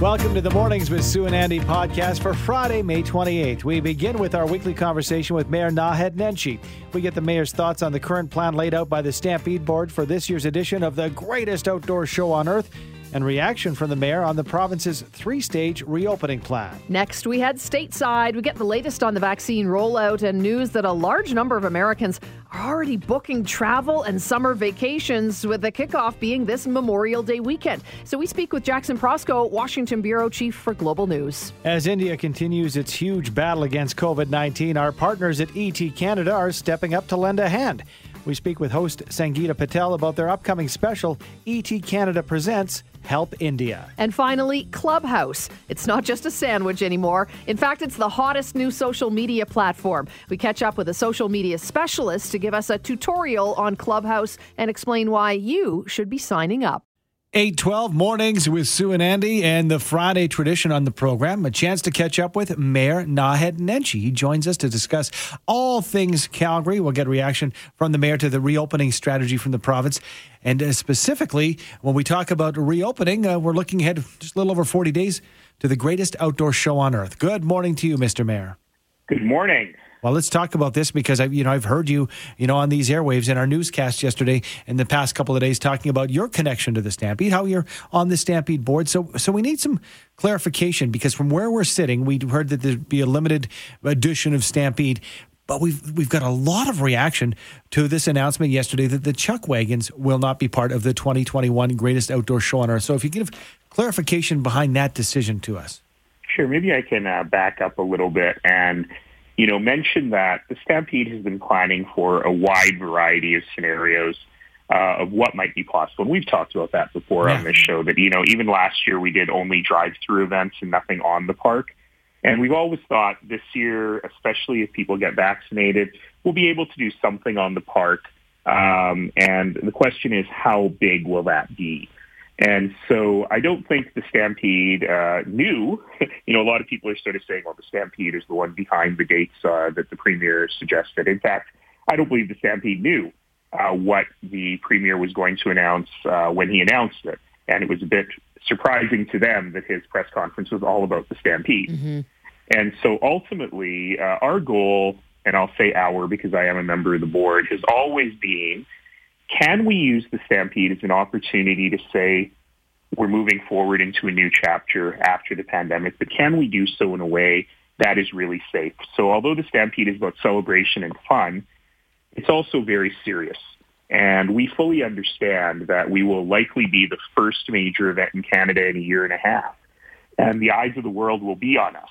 Welcome to the Mornings with Sue and Andy podcast for Friday, May 28th. We begin with our weekly conversation with Mayor Naheed Nenshi. We get the mayor's thoughts on the current plan laid out by the Stampede Board for this year's edition of the greatest outdoor show on earth and reaction from the mayor on the province's three stage reopening plan. Next, we head stateside. We get the latest on the vaccine rollout and news that a large number of Americans are already booking travel and summer vacations, with the kickoff being this Memorial Day weekend. So we speak with Jackson Proskow, Washington Bureau Chief for Global News. As India continues its huge battle against COVID 19, our partners at ET Canada are stepping up to lend a hand. We speak with host Sangeeta Patel about their upcoming special, ET Canada Presents Help India. And finally, Clubhouse. It's not just a sandwich anymore. In fact, it's the hottest new social media platform. We catch up with a social media specialist to give us a tutorial on Clubhouse and explain why you should be signing up. 812 mornings with Sue and Andy and the Friday tradition on the program. A chance to catch up with Mayor Naheed Nenshi. He joins us to discuss all things Calgary. We'll get reaction from the mayor to the reopening strategy from the province. And uh, specifically, when we talk about reopening, uh, we're looking ahead just a little over 40 days to the greatest outdoor show on earth. Good morning to you, Mr. Mayor. Good morning. Well, let's talk about this because I, you know, I've heard you, you know, on these airwaves in our newscast yesterday and the past couple of days talking about your connection to the Stampede, how you're on the Stampede board. So, so we need some clarification because from where we're sitting, we heard that there'd be a limited edition of Stampede, but we've we've got a lot of reaction to this announcement yesterday that the Chuck Wagons will not be part of the 2021 Greatest Outdoor Show on Earth. So, if you give clarification behind that decision to us. Sure, maybe I can uh, back up a little bit and you know, mentioned that the Stampede has been planning for a wide variety of scenarios uh, of what might be possible. And we've talked about that before yeah. on this show that, you know, even last year we did only drive-through events and nothing on the park. And we've always thought this year, especially if people get vaccinated, we'll be able to do something on the park. Um, and the question is, how big will that be? And so I don't think the Stampede uh, knew. you know, a lot of people are sort of saying, well, the Stampede is the one behind the dates uh, that the Premier suggested. In fact, I don't believe the Stampede knew uh, what the Premier was going to announce uh, when he announced it. And it was a bit surprising to them that his press conference was all about the Stampede. Mm-hmm. And so ultimately, uh, our goal, and I'll say our because I am a member of the board, has always been can we use the Stampede as an opportunity to say we're moving forward into a new chapter after the pandemic, but can we do so in a way that is really safe? So although the Stampede is about celebration and fun, it's also very serious. And we fully understand that we will likely be the first major event in Canada in a year and a half. And the eyes of the world will be on us.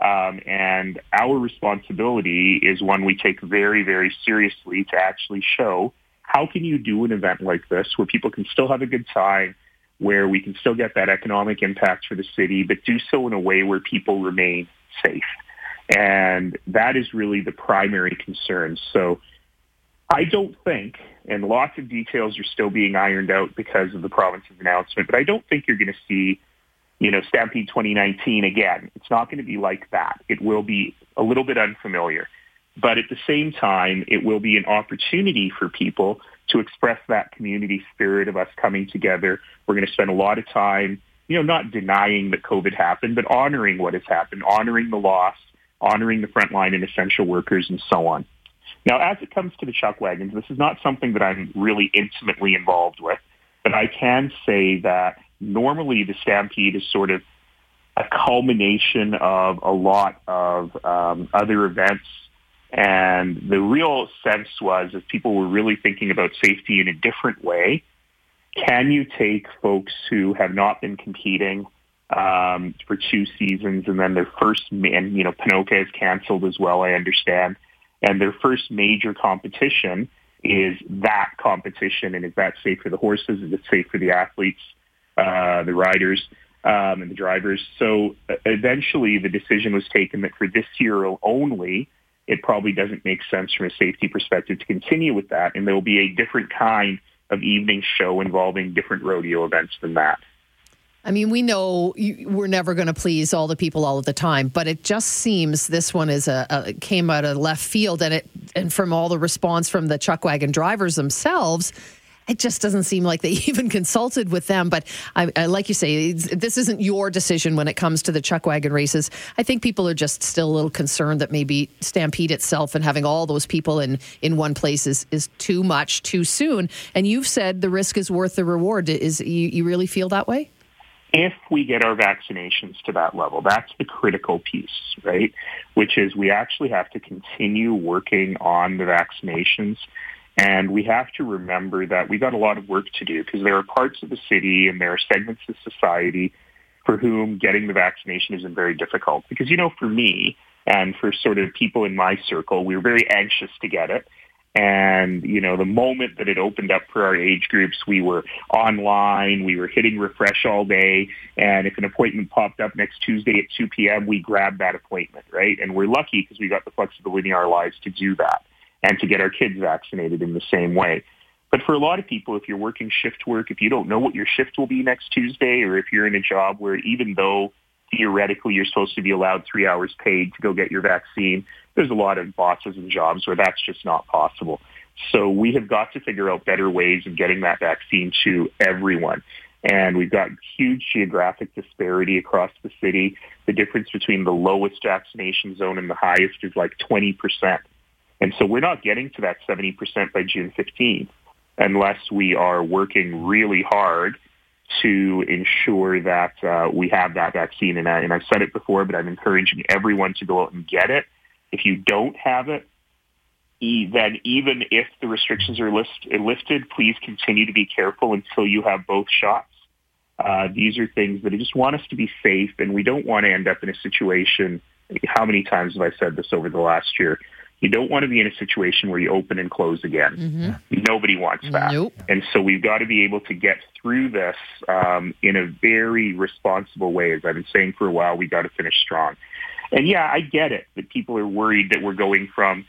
Um, and our responsibility is one we take very, very seriously to actually show how can you do an event like this where people can still have a good time, where we can still get that economic impact for the city, but do so in a way where people remain safe? And that is really the primary concern. So I don't think, and lots of details are still being ironed out because of the province's announcement, but I don't think you're going to see, you know, Stampede 2019 again. It's not going to be like that. It will be a little bit unfamiliar. But at the same time, it will be an opportunity for people to express that community spirit of us coming together. We're going to spend a lot of time, you know, not denying that COVID happened, but honoring what has happened, honoring the loss, honoring the frontline and essential workers, and so on. Now, as it comes to the chuck wagons, this is not something that I'm really intimately involved with, but I can say that normally the Stampede is sort of a culmination of a lot of um, other events and the real sense was if people were really thinking about safety in a different way, can you take folks who have not been competing um, for two seasons and then their first, and you know, Ponoka is canceled as well, I understand, and their first major competition is that competition, and is that safe for the horses? Is it safe for the athletes, uh, the riders, um, and the drivers? So eventually, the decision was taken that for this year only, it probably doesn't make sense from a safety perspective to continue with that. And there will be a different kind of evening show involving different rodeo events than that. I mean, we know you, we're never going to please all the people all of the time, but it just seems this one is a, a came out of left field, and it and from all the response from the chuck wagon drivers themselves, it just doesn't seem like they even consulted with them. But I, I like you say, this isn't your decision when it comes to the chuck wagon races. I think people are just still a little concerned that maybe Stampede itself and having all those people in in one place is, is too much too soon. And you've said the risk is worth the reward. Is you, you really feel that way? if we get our vaccinations to that level, that's the critical piece, right? Which is we actually have to continue working on the vaccinations and we have to remember that we've got a lot of work to do because there are parts of the city and there are segments of society for whom getting the vaccination isn't very difficult. Because, you know, for me and for sort of people in my circle, we were very anxious to get it. And, you know, the moment that it opened up for our age groups, we were online, we were hitting refresh all day. And if an appointment popped up next Tuesday at 2 p.m., we grabbed that appointment, right? And we're lucky because we got the flexibility in our lives to do that and to get our kids vaccinated in the same way. But for a lot of people, if you're working shift work, if you don't know what your shift will be next Tuesday, or if you're in a job where even though theoretically you're supposed to be allowed three hours paid to go get your vaccine, there's a lot of bosses and jobs where that's just not possible. So we have got to figure out better ways of getting that vaccine to everyone. And we've got huge geographic disparity across the city. The difference between the lowest vaccination zone and the highest is like 20 percent. And so we're not getting to that 70% by June 15th unless we are working really hard to ensure that uh, we have that vaccine. And, I, and I've said it before, but I'm encouraging everyone to go out and get it. If you don't have it, then even if the restrictions are list, lifted, please continue to be careful until you have both shots. Uh, these are things that I just want us to be safe, and we don't want to end up in a situation. How many times have I said this over the last year? You don't want to be in a situation where you open and close again. Mm-hmm. Nobody wants that. Nope. And so we've got to be able to get through this um, in a very responsible way. As I've been saying for a while, we got to finish strong. And yeah, I get it that people are worried that we're going from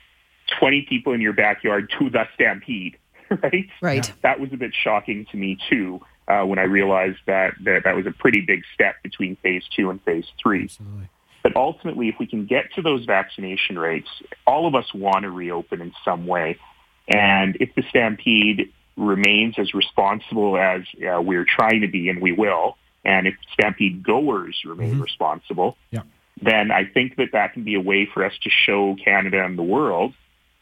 20 people in your backyard to the stampede, right? Right. That was a bit shocking to me too. Uh, when I realized that, that that was a pretty big step between phase two and phase three. Absolutely. But ultimately, if we can get to those vaccination rates, all of us want to reopen in some way. And if the Stampede remains as responsible as uh, we're trying to be, and we will, and if Stampede goers remain mm-hmm. responsible, yeah. then I think that that can be a way for us to show Canada and the world,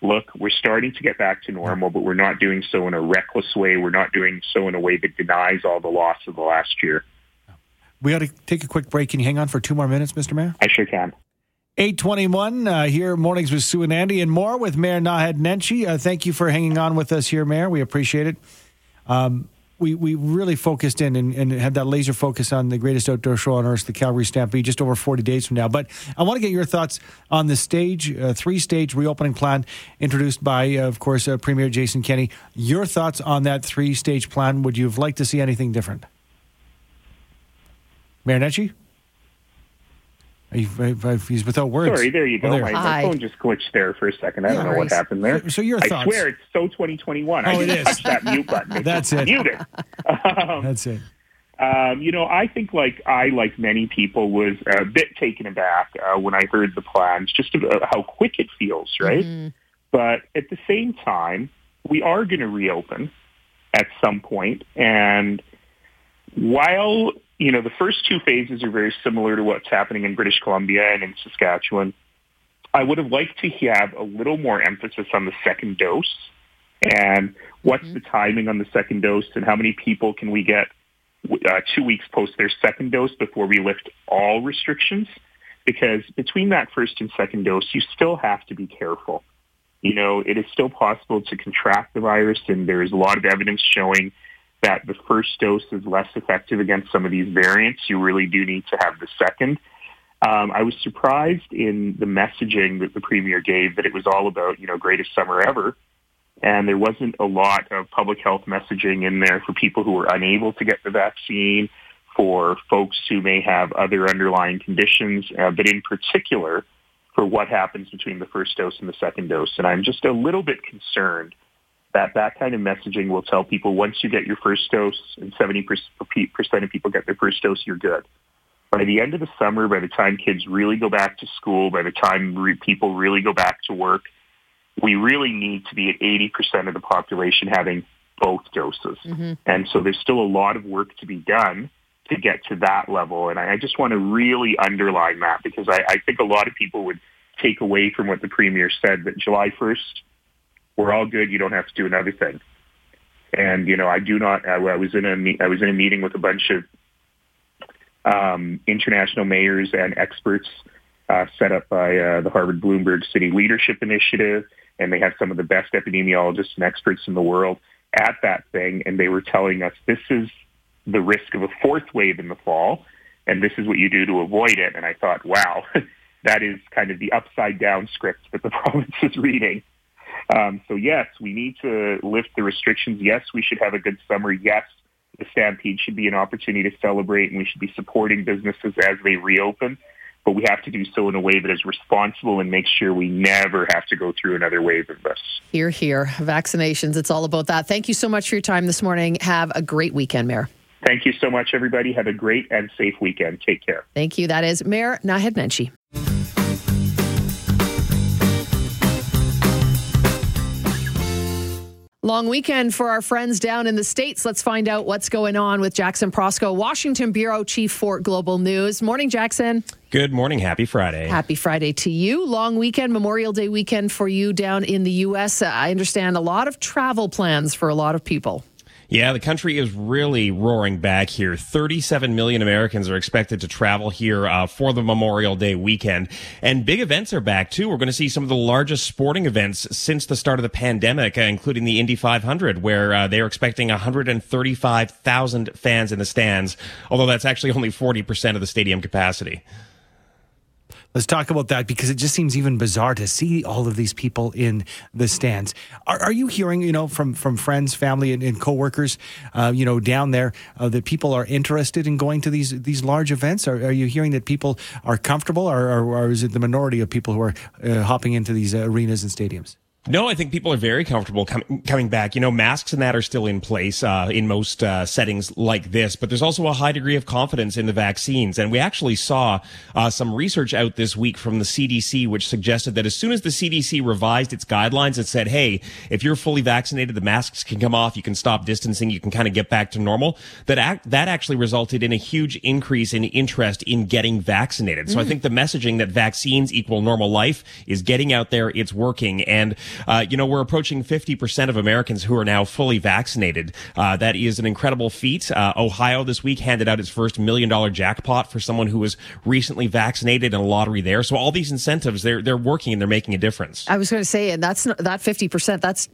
look, we're starting to get back to normal, but we're not doing so in a reckless way. We're not doing so in a way that denies all the loss of the last year. We got to take a quick break. Can you hang on for two more minutes, Mr. Mayor? I sure can. 821 uh, here, mornings with Sue and Andy, and more with Mayor Naheed Nenshi. Uh, thank you for hanging on with us here, Mayor. We appreciate it. Um, we, we really focused in and, and, had that laser focus on the greatest outdoor show on earth, the Calgary Stampede, just over 40 days from now. But I want to get your thoughts on the stage, uh, three stage reopening plan introduced by, uh, of course, uh, Premier Jason Kenney. Your thoughts on that three stage plan? Would you have liked to see anything different? Mayor Nenshi? He's without words. Sorry, there you go. Oh, there. My, my, phone just glitched there for a second. I yeah, don't know what happened there. So, so your I thoughts? swear it's so 2021. Oh, I it is. touch that mute button. That's it. Mute it. Um, That's it. Um, you know, I think like I, like many people, was a bit taken aback uh, when I heard the plans, just about how quick it feels, right? Mm-hmm. But at the same time, we are going to reopen at some point, and while you know, the first two phases are very similar to what's happening in British Columbia and in Saskatchewan. I would have liked to have a little more emphasis on the second dose and what's mm-hmm. the timing on the second dose and how many people can we get uh, two weeks post their second dose before we lift all restrictions? Because between that first and second dose, you still have to be careful. You know, it is still possible to contract the virus, and there is a lot of evidence showing that the first dose is less effective against some of these variants. You really do need to have the second. Um, I was surprised in the messaging that the premier gave that it was all about, you know, greatest summer ever. And there wasn't a lot of public health messaging in there for people who were unable to get the vaccine, for folks who may have other underlying conditions, uh, but in particular for what happens between the first dose and the second dose. And I'm just a little bit concerned that that kind of messaging will tell people once you get your first dose and 70% of people get their first dose, you're good. By the end of the summer, by the time kids really go back to school, by the time re- people really go back to work, we really need to be at 80% of the population having both doses. Mm-hmm. And so there's still a lot of work to be done to get to that level. And I, I just want to really underline that because I, I think a lot of people would take away from what the Premier said that July 1st, we're all good. You don't have to do another thing. And, you know, I do not, I, I was in a, I was in a meeting with a bunch of um, international mayors and experts uh, set up by uh, the Harvard Bloomberg City Leadership Initiative. And they have some of the best epidemiologists and experts in the world at that thing. And they were telling us this is the risk of a fourth wave in the fall. And this is what you do to avoid it. And I thought, wow, that is kind of the upside down script that the province is reading. Um, so yes, we need to lift the restrictions. Yes, we should have a good summer. Yes, the Stampede should be an opportunity to celebrate and we should be supporting businesses as they reopen. But we have to do so in a way that is responsible and make sure we never have to go through another wave of this. Here, here. Vaccinations, it's all about that. Thank you so much for your time this morning. Have a great weekend, Mayor. Thank you so much, everybody. Have a great and safe weekend. Take care. Thank you. That is Mayor Naheed Nenshi. Long weekend for our friends down in the States. Let's find out what's going on with Jackson Proskow, Washington Bureau Chief for Global News. Morning, Jackson. Good morning. Happy Friday. Happy Friday to you. Long weekend, Memorial Day weekend for you down in the U.S. Uh, I understand a lot of travel plans for a lot of people. Yeah, the country is really roaring back here. 37 million Americans are expected to travel here uh, for the Memorial Day weekend. And big events are back too. We're going to see some of the largest sporting events since the start of the pandemic, uh, including the Indy 500, where uh, they're expecting 135,000 fans in the stands, although that's actually only 40% of the stadium capacity. Let's talk about that because it just seems even bizarre to see all of these people in the stands. Are, are you hearing, you know, from from friends, family, and, and coworkers, uh, you know, down there uh, that people are interested in going to these these large events? Are, are you hearing that people are comfortable, or, or, or, is it the minority of people who are uh, hopping into these arenas and stadiums? No, I think people are very comfortable com- coming back. You know, masks and that are still in place uh, in most uh, settings like this, but there's also a high degree of confidence in the vaccines. And we actually saw uh, some research out this week from the CDC, which suggested that as soon as the CDC revised its guidelines, and said, "Hey, if you're fully vaccinated, the masks can come off, you can stop distancing, you can kind of get back to normal." That act- that actually resulted in a huge increase in interest in getting vaccinated. So mm. I think the messaging that vaccines equal normal life is getting out there, it's working, and uh, you know, we're approaching 50% of Americans who are now fully vaccinated. Uh, that is an incredible feat. Uh, Ohio this week handed out its first million dollar jackpot for someone who was recently vaccinated in a lottery there. So all these incentives, they're, they're working and they're making a difference. I was going to say, and that's not, that 50%, that's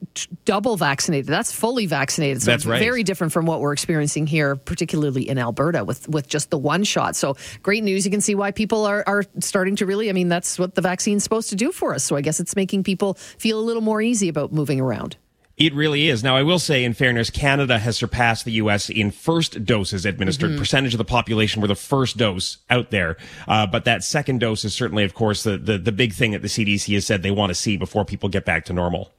double vaccinated. That's fully vaccinated. So that's right. Very different from what we're experiencing here, particularly in Alberta with, with just the one shot. So great news. You can see why people are, are starting to really, I mean, that's what the vaccine's supposed to do for us. So I guess it's making people feel a little more easy about moving around. It really is. Now, I will say, in fairness, Canada has surpassed the U.S. in first doses administered. Mm-hmm. Percentage of the population were the first dose out there. Uh, but that second dose is certainly, of course, the, the, the big thing that the CDC has said they want to see before people get back to normal.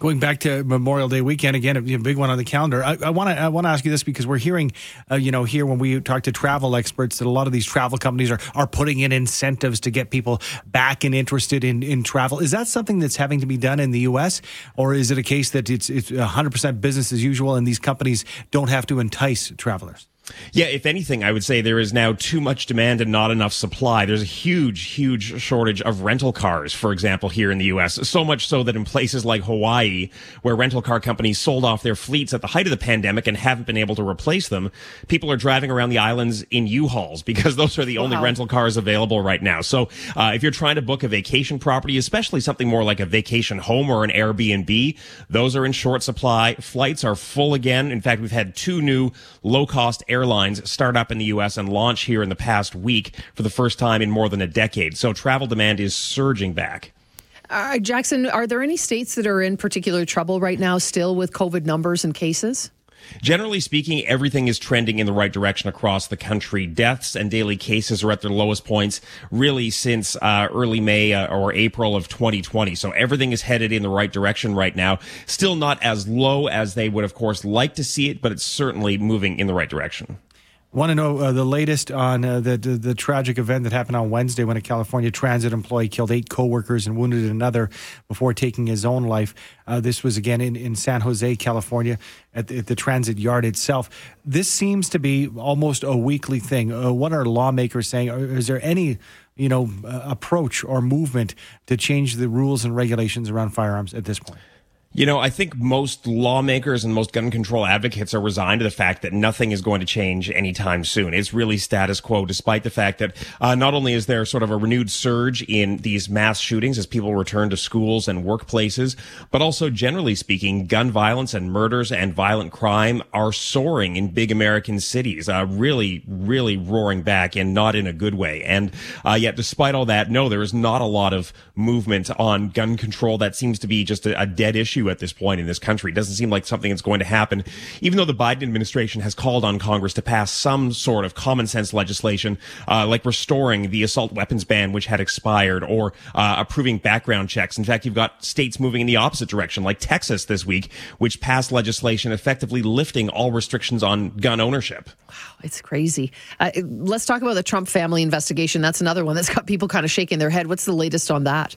Going back to Memorial Day weekend again, a big one on the calendar. I want to I want to ask you this because we're hearing, uh, you know, here when we talk to travel experts that a lot of these travel companies are are putting in incentives to get people back and interested in in travel. Is that something that's having to be done in the U.S. or is it a case that it's it's 100 percent business as usual and these companies don't have to entice travelers? Yeah, if anything, I would say there is now too much demand and not enough supply. There's a huge, huge shortage of rental cars, for example, here in the U.S. So much so that in places like Hawaii, where rental car companies sold off their fleets at the height of the pandemic and haven't been able to replace them, people are driving around the islands in U-Hauls because those are the wow. only rental cars available right now. So uh, if you're trying to book a vacation property, especially something more like a vacation home or an Airbnb, those are in short supply. Flights are full again. In fact, we've had two new low-cost air airlines start up in the U.S. and launch here in the past week for the first time in more than a decade. So travel demand is surging back. Uh, Jackson, are there any states that are in particular trouble right now still with COVID numbers and cases? Generally speaking, everything is trending in the right direction across the country. Deaths and daily cases are at their lowest points really since uh, early May uh, or April of 2020. So everything is headed in the right direction right now. Still not as low as they would, of course, like to see it, but it's certainly moving in the right direction. Want to know uh, the latest on uh, the, the, the tragic event that happened on Wednesday when a California transit employee killed eight coworkers and wounded another before taking his own life. Uh, this was again in, in San Jose, California, at the, at the, transit yard itself. This seems to be almost a weekly thing. Uh, what are lawmakers saying? Is there any you know uh, approach or movement to change the rules and regulations around firearms at this point? You know, I think most lawmakers and most gun control advocates are resigned to the fact that nothing is going to change anytime soon. It's really status quo, despite the fact that uh, not only is there sort of a renewed surge in these mass shootings as people return to schools and workplaces, but also generally speaking, gun violence and murders and violent crime are soaring in big American cities, uh, really, really roaring back and not in a good way. And uh, yet, despite all that, no, there is not a lot of movement on gun control. That seems to be just a, a dead issue issue at this point in this country. It doesn't seem like something that's going to happen, even though the Biden administration has called on Congress to pass some sort of common sense legislation, uh, like restoring the assault weapons ban, which had expired, or uh, approving background checks. In fact, you've got states moving in the opposite direction, like Texas this week, which passed legislation effectively lifting all restrictions on gun ownership. Wow, it's crazy. Uh, let's talk about the Trump family investigation. That's another one that's got people kind of shaking their head. What's the latest on that?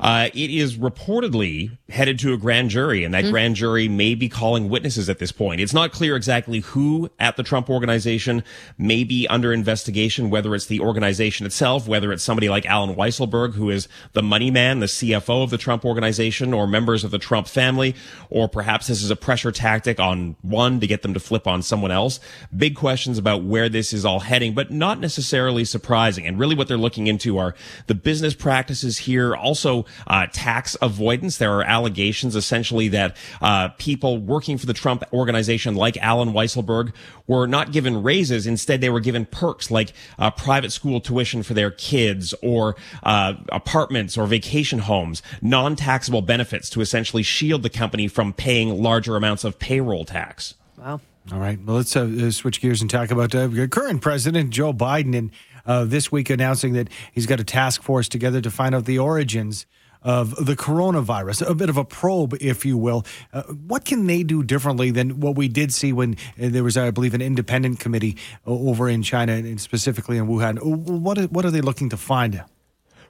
Uh, it is reportedly headed to a grand jury, and that mm. grand jury may be calling witnesses at this point. It's not clear exactly who at the Trump organization may be under investigation, whether it's the organization itself, whether it's somebody like Allen Weisselberg, who is the money man, the CFO of the Trump organization, or members of the Trump family, or perhaps this is a pressure tactic on one to get them to flip on someone else. Big questions about where this is all heading, but not necessarily surprising. And really what they're looking into are the business practices here, also uh, tax avoidance. There are allegations essentially that uh, people working for the Trump organization, like Allen Weisselberg, were not given raises. Instead, they were given perks like uh, private school tuition for their kids or uh, apartments or vacation homes, non-taxable benefits to essentially shield the company from paying larger amounts of payroll tax. Wow. All right. Well, let's uh, switch gears and talk about uh, current President Joe Biden and uh, this week announcing that he's got a task force together to find out the origins of the coronavirus, a bit of a probe, if you will. Uh, what can they do differently than what we did see when uh, there was, I believe, an independent committee over in China and specifically in Wuhan? What, what are they looking to find?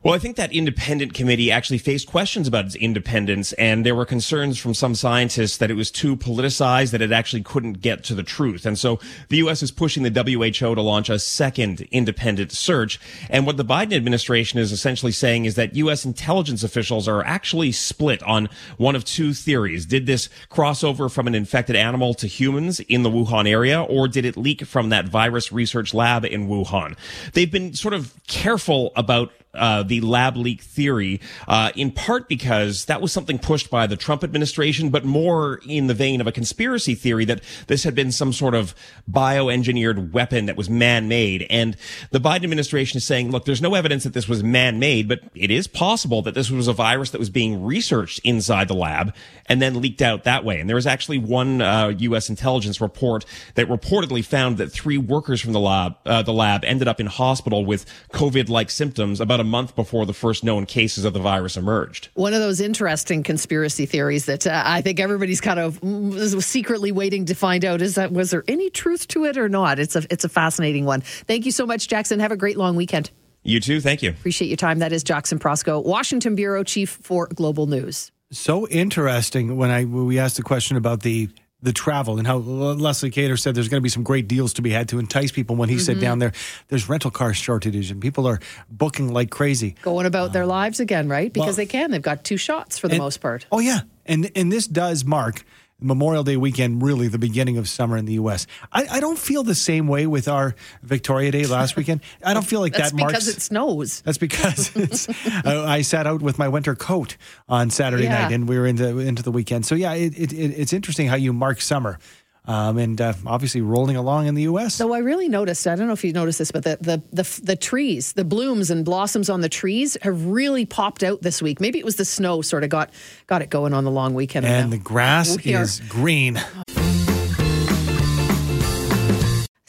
Well, I think that independent committee actually faced questions about its independence, and there were concerns from some scientists that it was too politicized, that it actually couldn't get to the truth. And so the U.S. is pushing the WHO to launch a second independent search. And what the Biden administration is essentially saying is that U.S. intelligence officials are actually split on one of two theories. Did this crossover from an infected animal to humans in the Wuhan area, or did it leak from that virus research lab in Wuhan? They've been sort of careful about uh, the lab leak theory, uh, in part because that was something pushed by the Trump administration, but more in the vein of a conspiracy theory that this had been some sort of bioengineered weapon that was man-made. And the Biden administration is saying, look, there's no evidence that this was man-made, but it is possible that this was a virus that was being researched inside the lab and then leaked out that way. And there was actually one uh, U.S. intelligence report that reportedly found that three workers from the lab, uh, the lab ended up in hospital with COVID-like symptoms about a month before the first known cases of the virus emerged. One of those interesting conspiracy theories that uh, I think everybody's kind of mm, secretly waiting to find out is that was there any truth to it or not? It's a it's a fascinating one. Thank you so much, Jackson. Have a great long weekend. You too. Thank you. Appreciate your time. That is Jackson Proskow, Washington Bureau Chief for Global News. So interesting when I when we asked the question about the the travel and how Leslie Cater said there's going to be some great deals to be had to entice people when he mm-hmm. said down there there's rental car shortages and people are booking like crazy. Going about uh, their lives again right? Because well, they can they've got two shots for the and, most part. Oh yeah. And and this does mark Memorial Day weekend, really the beginning of summer in the U.S. I, I, don't feel the same way with our Victoria Day last weekend. I don't feel like that marks. because it snows. That's because it's, uh, I sat out with my winter coat on Saturday yeah. night, and we were into into the weekend. So yeah, it, it, it's interesting how you mark summer um, and uh, obviously rolling along in the U.S. So I really noticed. I don't know if you noticed this, but the, the the the trees, the blooms and blossoms on the trees have really popped out this week. Maybe it was the snow sort of got got it going on the long weekend. And now. the grass is green.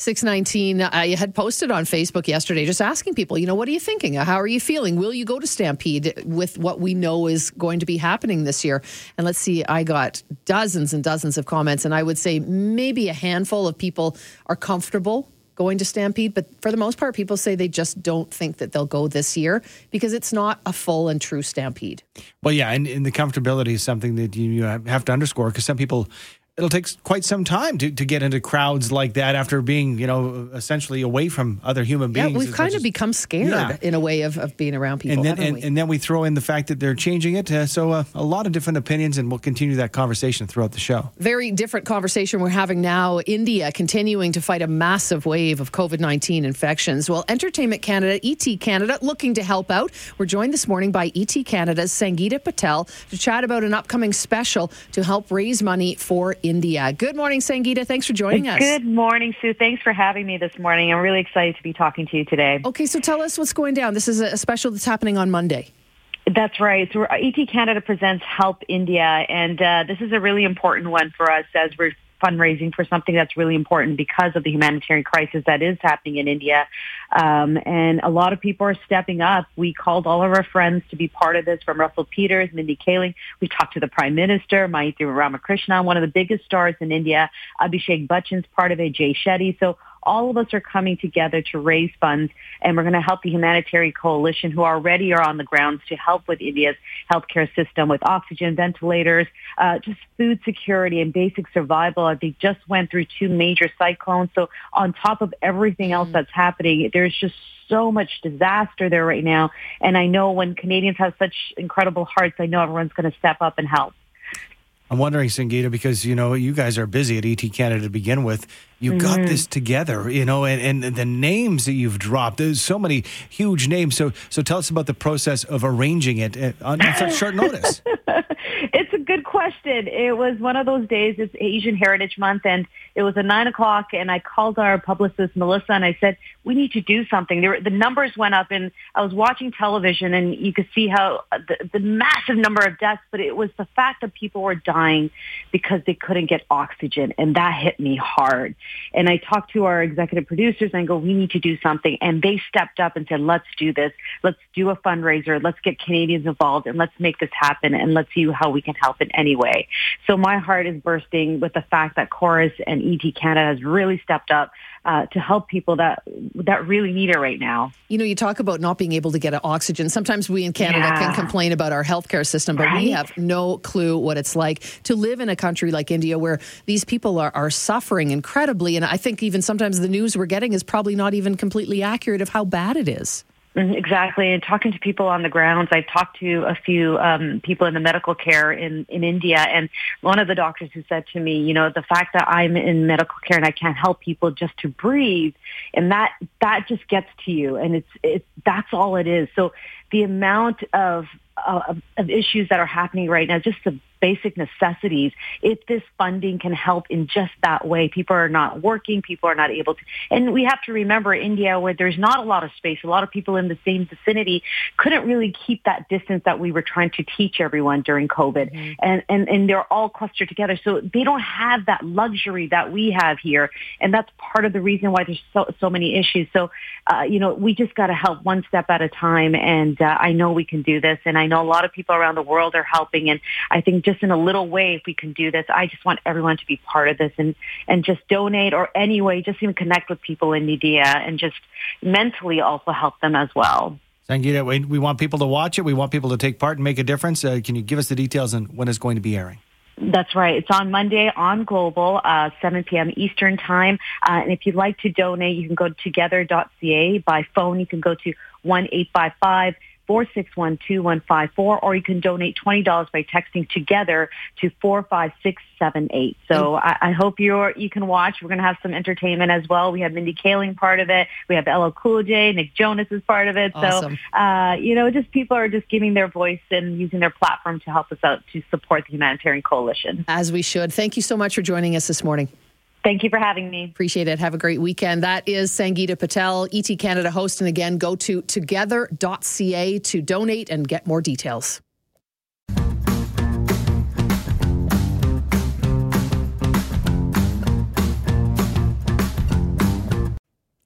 619, I uh, had posted on Facebook yesterday just asking people, you know, what are you thinking? How are you feeling? Will you go to Stampede with what we know is going to be happening this year? And let's see, I got dozens and dozens of comments, and I would say maybe a handful of people are comfortable going to Stampede, but for the most part, people say they just don't think that they'll go this year because it's not a full and true Stampede. Well, yeah, and, and the comfortability is something that you have to underscore because some people it'll take quite some time to, to get into crowds like that after being, you know, essentially away from other human beings. Yeah, we've kind of become scared yeah. in a way of, of being around people. And then, and, and, then we throw in the fact that they're changing it. Uh, so uh, a lot of different opinions, and we'll continue that conversation throughout the show. Very different conversation we're having now. India continuing to fight a massive wave of COVID 19 infections. Well, Entertainment Canada, ET Canada, looking to help out. We're joined this morning by ET Canada's Sangeeta Patel to chat about an upcoming special to help raise money for India. Good morning, Sangeeta. Thanks for joining us. Good morning, Sue. Thanks for having me this morning. I'm really excited to be talking to you today. Okay, so tell us what's going down. This is a special that's happening on Monday. That's right. So ET Canada presents Help India, and uh, this is a really important one for us as we're fundraising for something that's really important because of the humanitarian crisis that is happening in India. Um, and a lot of people are stepping up. We called all of our friends to be part of this from Russell Peters, Mindy Kaling. We talked to the Prime Minister, Maitreyi Ramakrishnan, one of the biggest stars in India. Abhishek Bachchan's part of it, Jay Shetty. So all of us are coming together to raise funds and we're going to help the humanitarian coalition who already are on the grounds to help with India's healthcare system with oxygen, ventilators, uh, just food security and basic survival. They just went through two major cyclones. So on top of everything else mm. that's happening, there's just so much disaster there right now. And I know when Canadians have such incredible hearts, I know everyone's going to step up and help. I'm wondering, Sangeeta, because you know you guys are busy at ET Canada to begin with. You mm-hmm. got this together, you know, and, and the names that you've dropped. There's so many huge names. So so tell us about the process of arranging it uh, on, on such short notice. it's a good question. It was one of those days. It's Asian Heritage Month, and it was at nine o'clock. And I called our publicist Melissa, and I said, "We need to do something." There, the numbers went up, and I was watching television, and you could see how the, the massive number of deaths. But it was the fact that people were dying because they couldn't get oxygen, and that hit me hard. And I talked to our executive producers, and I go, "We need to do something," and they stepped up and said, "Let's do this. Let's do a fundraiser. Let's get Canadians involved, and let's make this happen, and let's see how we can help in any way. So my heart is bursting with the fact that Corus and ET Canada has really stepped up uh, to help people that that really need it right now. You know, you talk about not being able to get oxygen. Sometimes we in Canada yeah. can complain about our healthcare system, but right? we have no clue what it's like to live in a country like India where these people are, are suffering incredibly. And I think even sometimes the news we're getting is probably not even completely accurate of how bad it is. Mm-hmm, exactly. And talking to people on the grounds, I've talked to a few um, people in the medical care in, in India. And one of the doctors who said to me, you know, the fact that I'm in medical care and I can't help people just to breathe and that, that just gets to you. And it's, it's, that's all it is. So the amount of, of, of issues that are happening right now, just the basic necessities, if this funding can help in just that way, people are not working, people are not able to. And we have to remember India, where there's not a lot of space, a lot of people in the same vicinity couldn't really keep that distance that we were trying to teach everyone during COVID. Mm-hmm. And, and, and they're all clustered together. So they don't have that luxury that we have here. And that's part of the reason why there's so, so many issues. So, uh, you know, we just got to help one step at a time. And uh, I know we can do this. And I know a lot of people around the world are helping. And I think just just in a little way, if we can do this, I just want everyone to be part of this and, and just donate or anyway, just even connect with people in India and just mentally also help them as well. Sangeeta, we, we want people to watch it. We want people to take part and make a difference. Uh, can you give us the details on when it's going to be airing? That's right. It's on Monday on Global, uh, 7 p.m. Eastern Time. Uh, and if you'd like to donate, you can go to together.ca. By phone, you can go to 1 855 461-2154, or you can donate $20 by texting together to 45678. So I, I, hope you're, you can watch. We're going to have some entertainment as well. We have Mindy Kaling part of it. We have LL Cool J, Nick Jonas is part of it. Awesome. So, uh, you know, just people are just giving their voice and using their platform to help us out to support the humanitarian coalition. As we should. Thank you so much for joining us this morning. Thank you for having me. Appreciate it. Have a great weekend. That is Sangeeta Patel, ET Canada host. And again, go to together.ca to donate and get more details.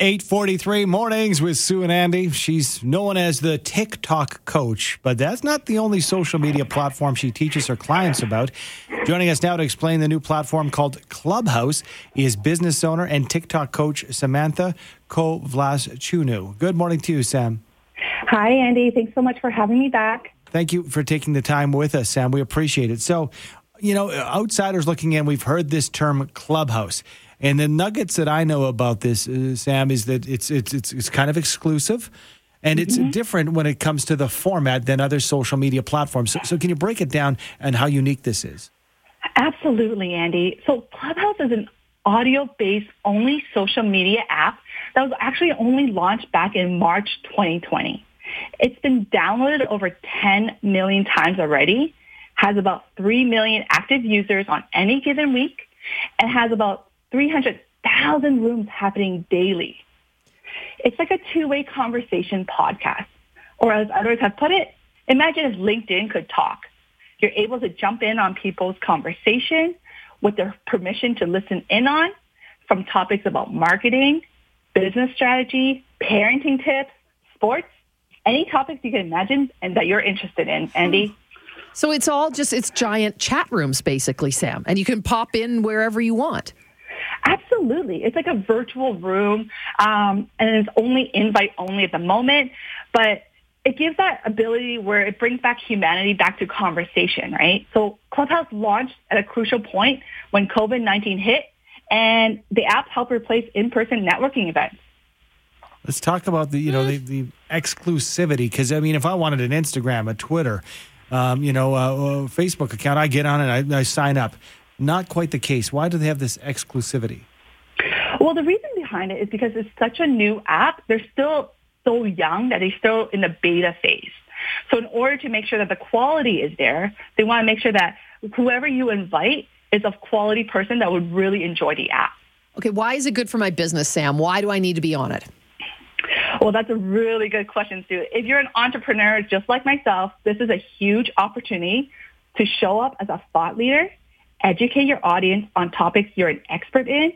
843 mornings with Sue and Andy. She's known as the TikTok coach, but that's not the only social media platform she teaches her clients about. Joining us now to explain the new platform called Clubhouse is business owner and TikTok coach Samantha Kovlasciunu. Good morning to you, Sam. Hi, Andy. Thanks so much for having me back. Thank you for taking the time with us, Sam. We appreciate it. So, you know, outsiders looking in, we've heard this term Clubhouse. And the nuggets that I know about this, uh, Sam, is that it's it's it's, it's kind of exclusive, and it's mm-hmm. different when it comes to the format than other social media platforms. So, so, can you break it down and how unique this is? Absolutely, Andy. So Clubhouse is an audio-based only social media app that was actually only launched back in March 2020. It's been downloaded over 10 million times already, has about 3 million active users on any given week, and has about 300,000 rooms happening daily. It's like a two-way conversation podcast. Or as others have put it, imagine if LinkedIn could talk. You're able to jump in on people's conversation with their permission to listen in on from topics about marketing, business strategy, parenting tips, sports, any topics you can imagine and that you're interested in, Andy. So it's all just it's giant chat rooms basically, Sam, and you can pop in wherever you want. Absolutely. It's like a virtual room, um, and it's only invite only at the moment, but it gives that ability where it brings back humanity back to conversation, right? So Clubhouse launched at a crucial point when COVID-19 hit, and the app helped replace in-person networking events. Let's talk about the you know the, the exclusivity because I mean if I wanted an Instagram, a Twitter, um, you know, a, a Facebook account, I get on it, I, I sign up not quite the case. Why do they have this exclusivity? Well, the reason behind it is because it's such a new app. They're still so young that they're still in the beta phase. So in order to make sure that the quality is there, they want to make sure that whoever you invite is a quality person that would really enjoy the app. Okay, why is it good for my business, Sam? Why do I need to be on it? Well, that's a really good question, Sue. If you're an entrepreneur just like myself, this is a huge opportunity to show up as a thought leader educate your audience on topics you're an expert in,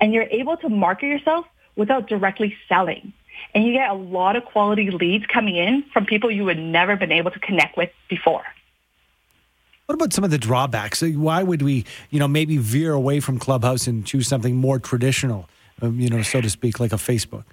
and you're able to market yourself without directly selling. And you get a lot of quality leads coming in from people you would never been able to connect with before. What about some of the drawbacks? Why would we, you know, maybe veer away from Clubhouse and choose something more traditional, um, you know, so to speak, like a Facebook?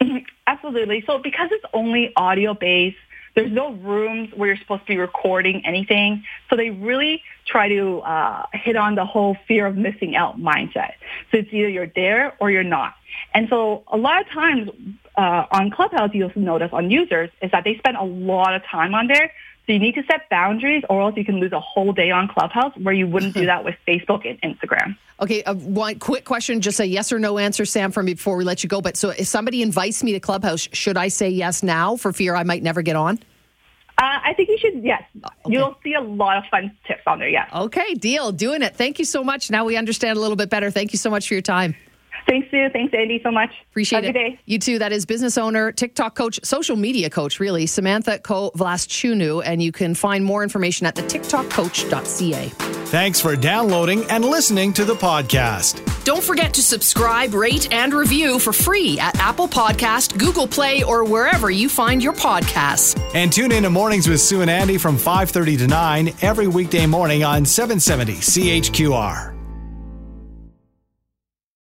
Absolutely. So because it's only audio based, there's no rooms where you're supposed to be recording anything. So they really try to uh, hit on the whole fear of missing out mindset. So it's either you're there or you're not. And so a lot of times uh, on Clubhouse, you'll notice on users is that they spend a lot of time on there. So you need to set boundaries or else you can lose a whole day on Clubhouse where you wouldn't do that with Facebook and Instagram. Okay, uh, one quick question, just a yes or no answer, Sam, from me before we let you go. But so if somebody invites me to Clubhouse, should I say yes now for fear I might never get on? Uh, I think you should, yes. Okay. You'll see a lot of fun tips on there, yes. Okay, deal. Doing it. Thank you so much. Now we understand a little bit better. Thank you so much for your time. Thanks, Sue. Thanks, Andy, so much. Appreciate Have it. Day. You too. That is business owner, TikTok coach, social media coach, really, Samantha Kovlasciunu. And you can find more information at the tiktokcoach.ca. Thanks for downloading and listening to the podcast. Don't forget to subscribe, rate, and review for free at Apple Podcast, Google Play, or wherever you find your podcasts. And tune in to Mornings with Sue and Andy from 5.30 to 9 every weekday morning on 770 CHQR.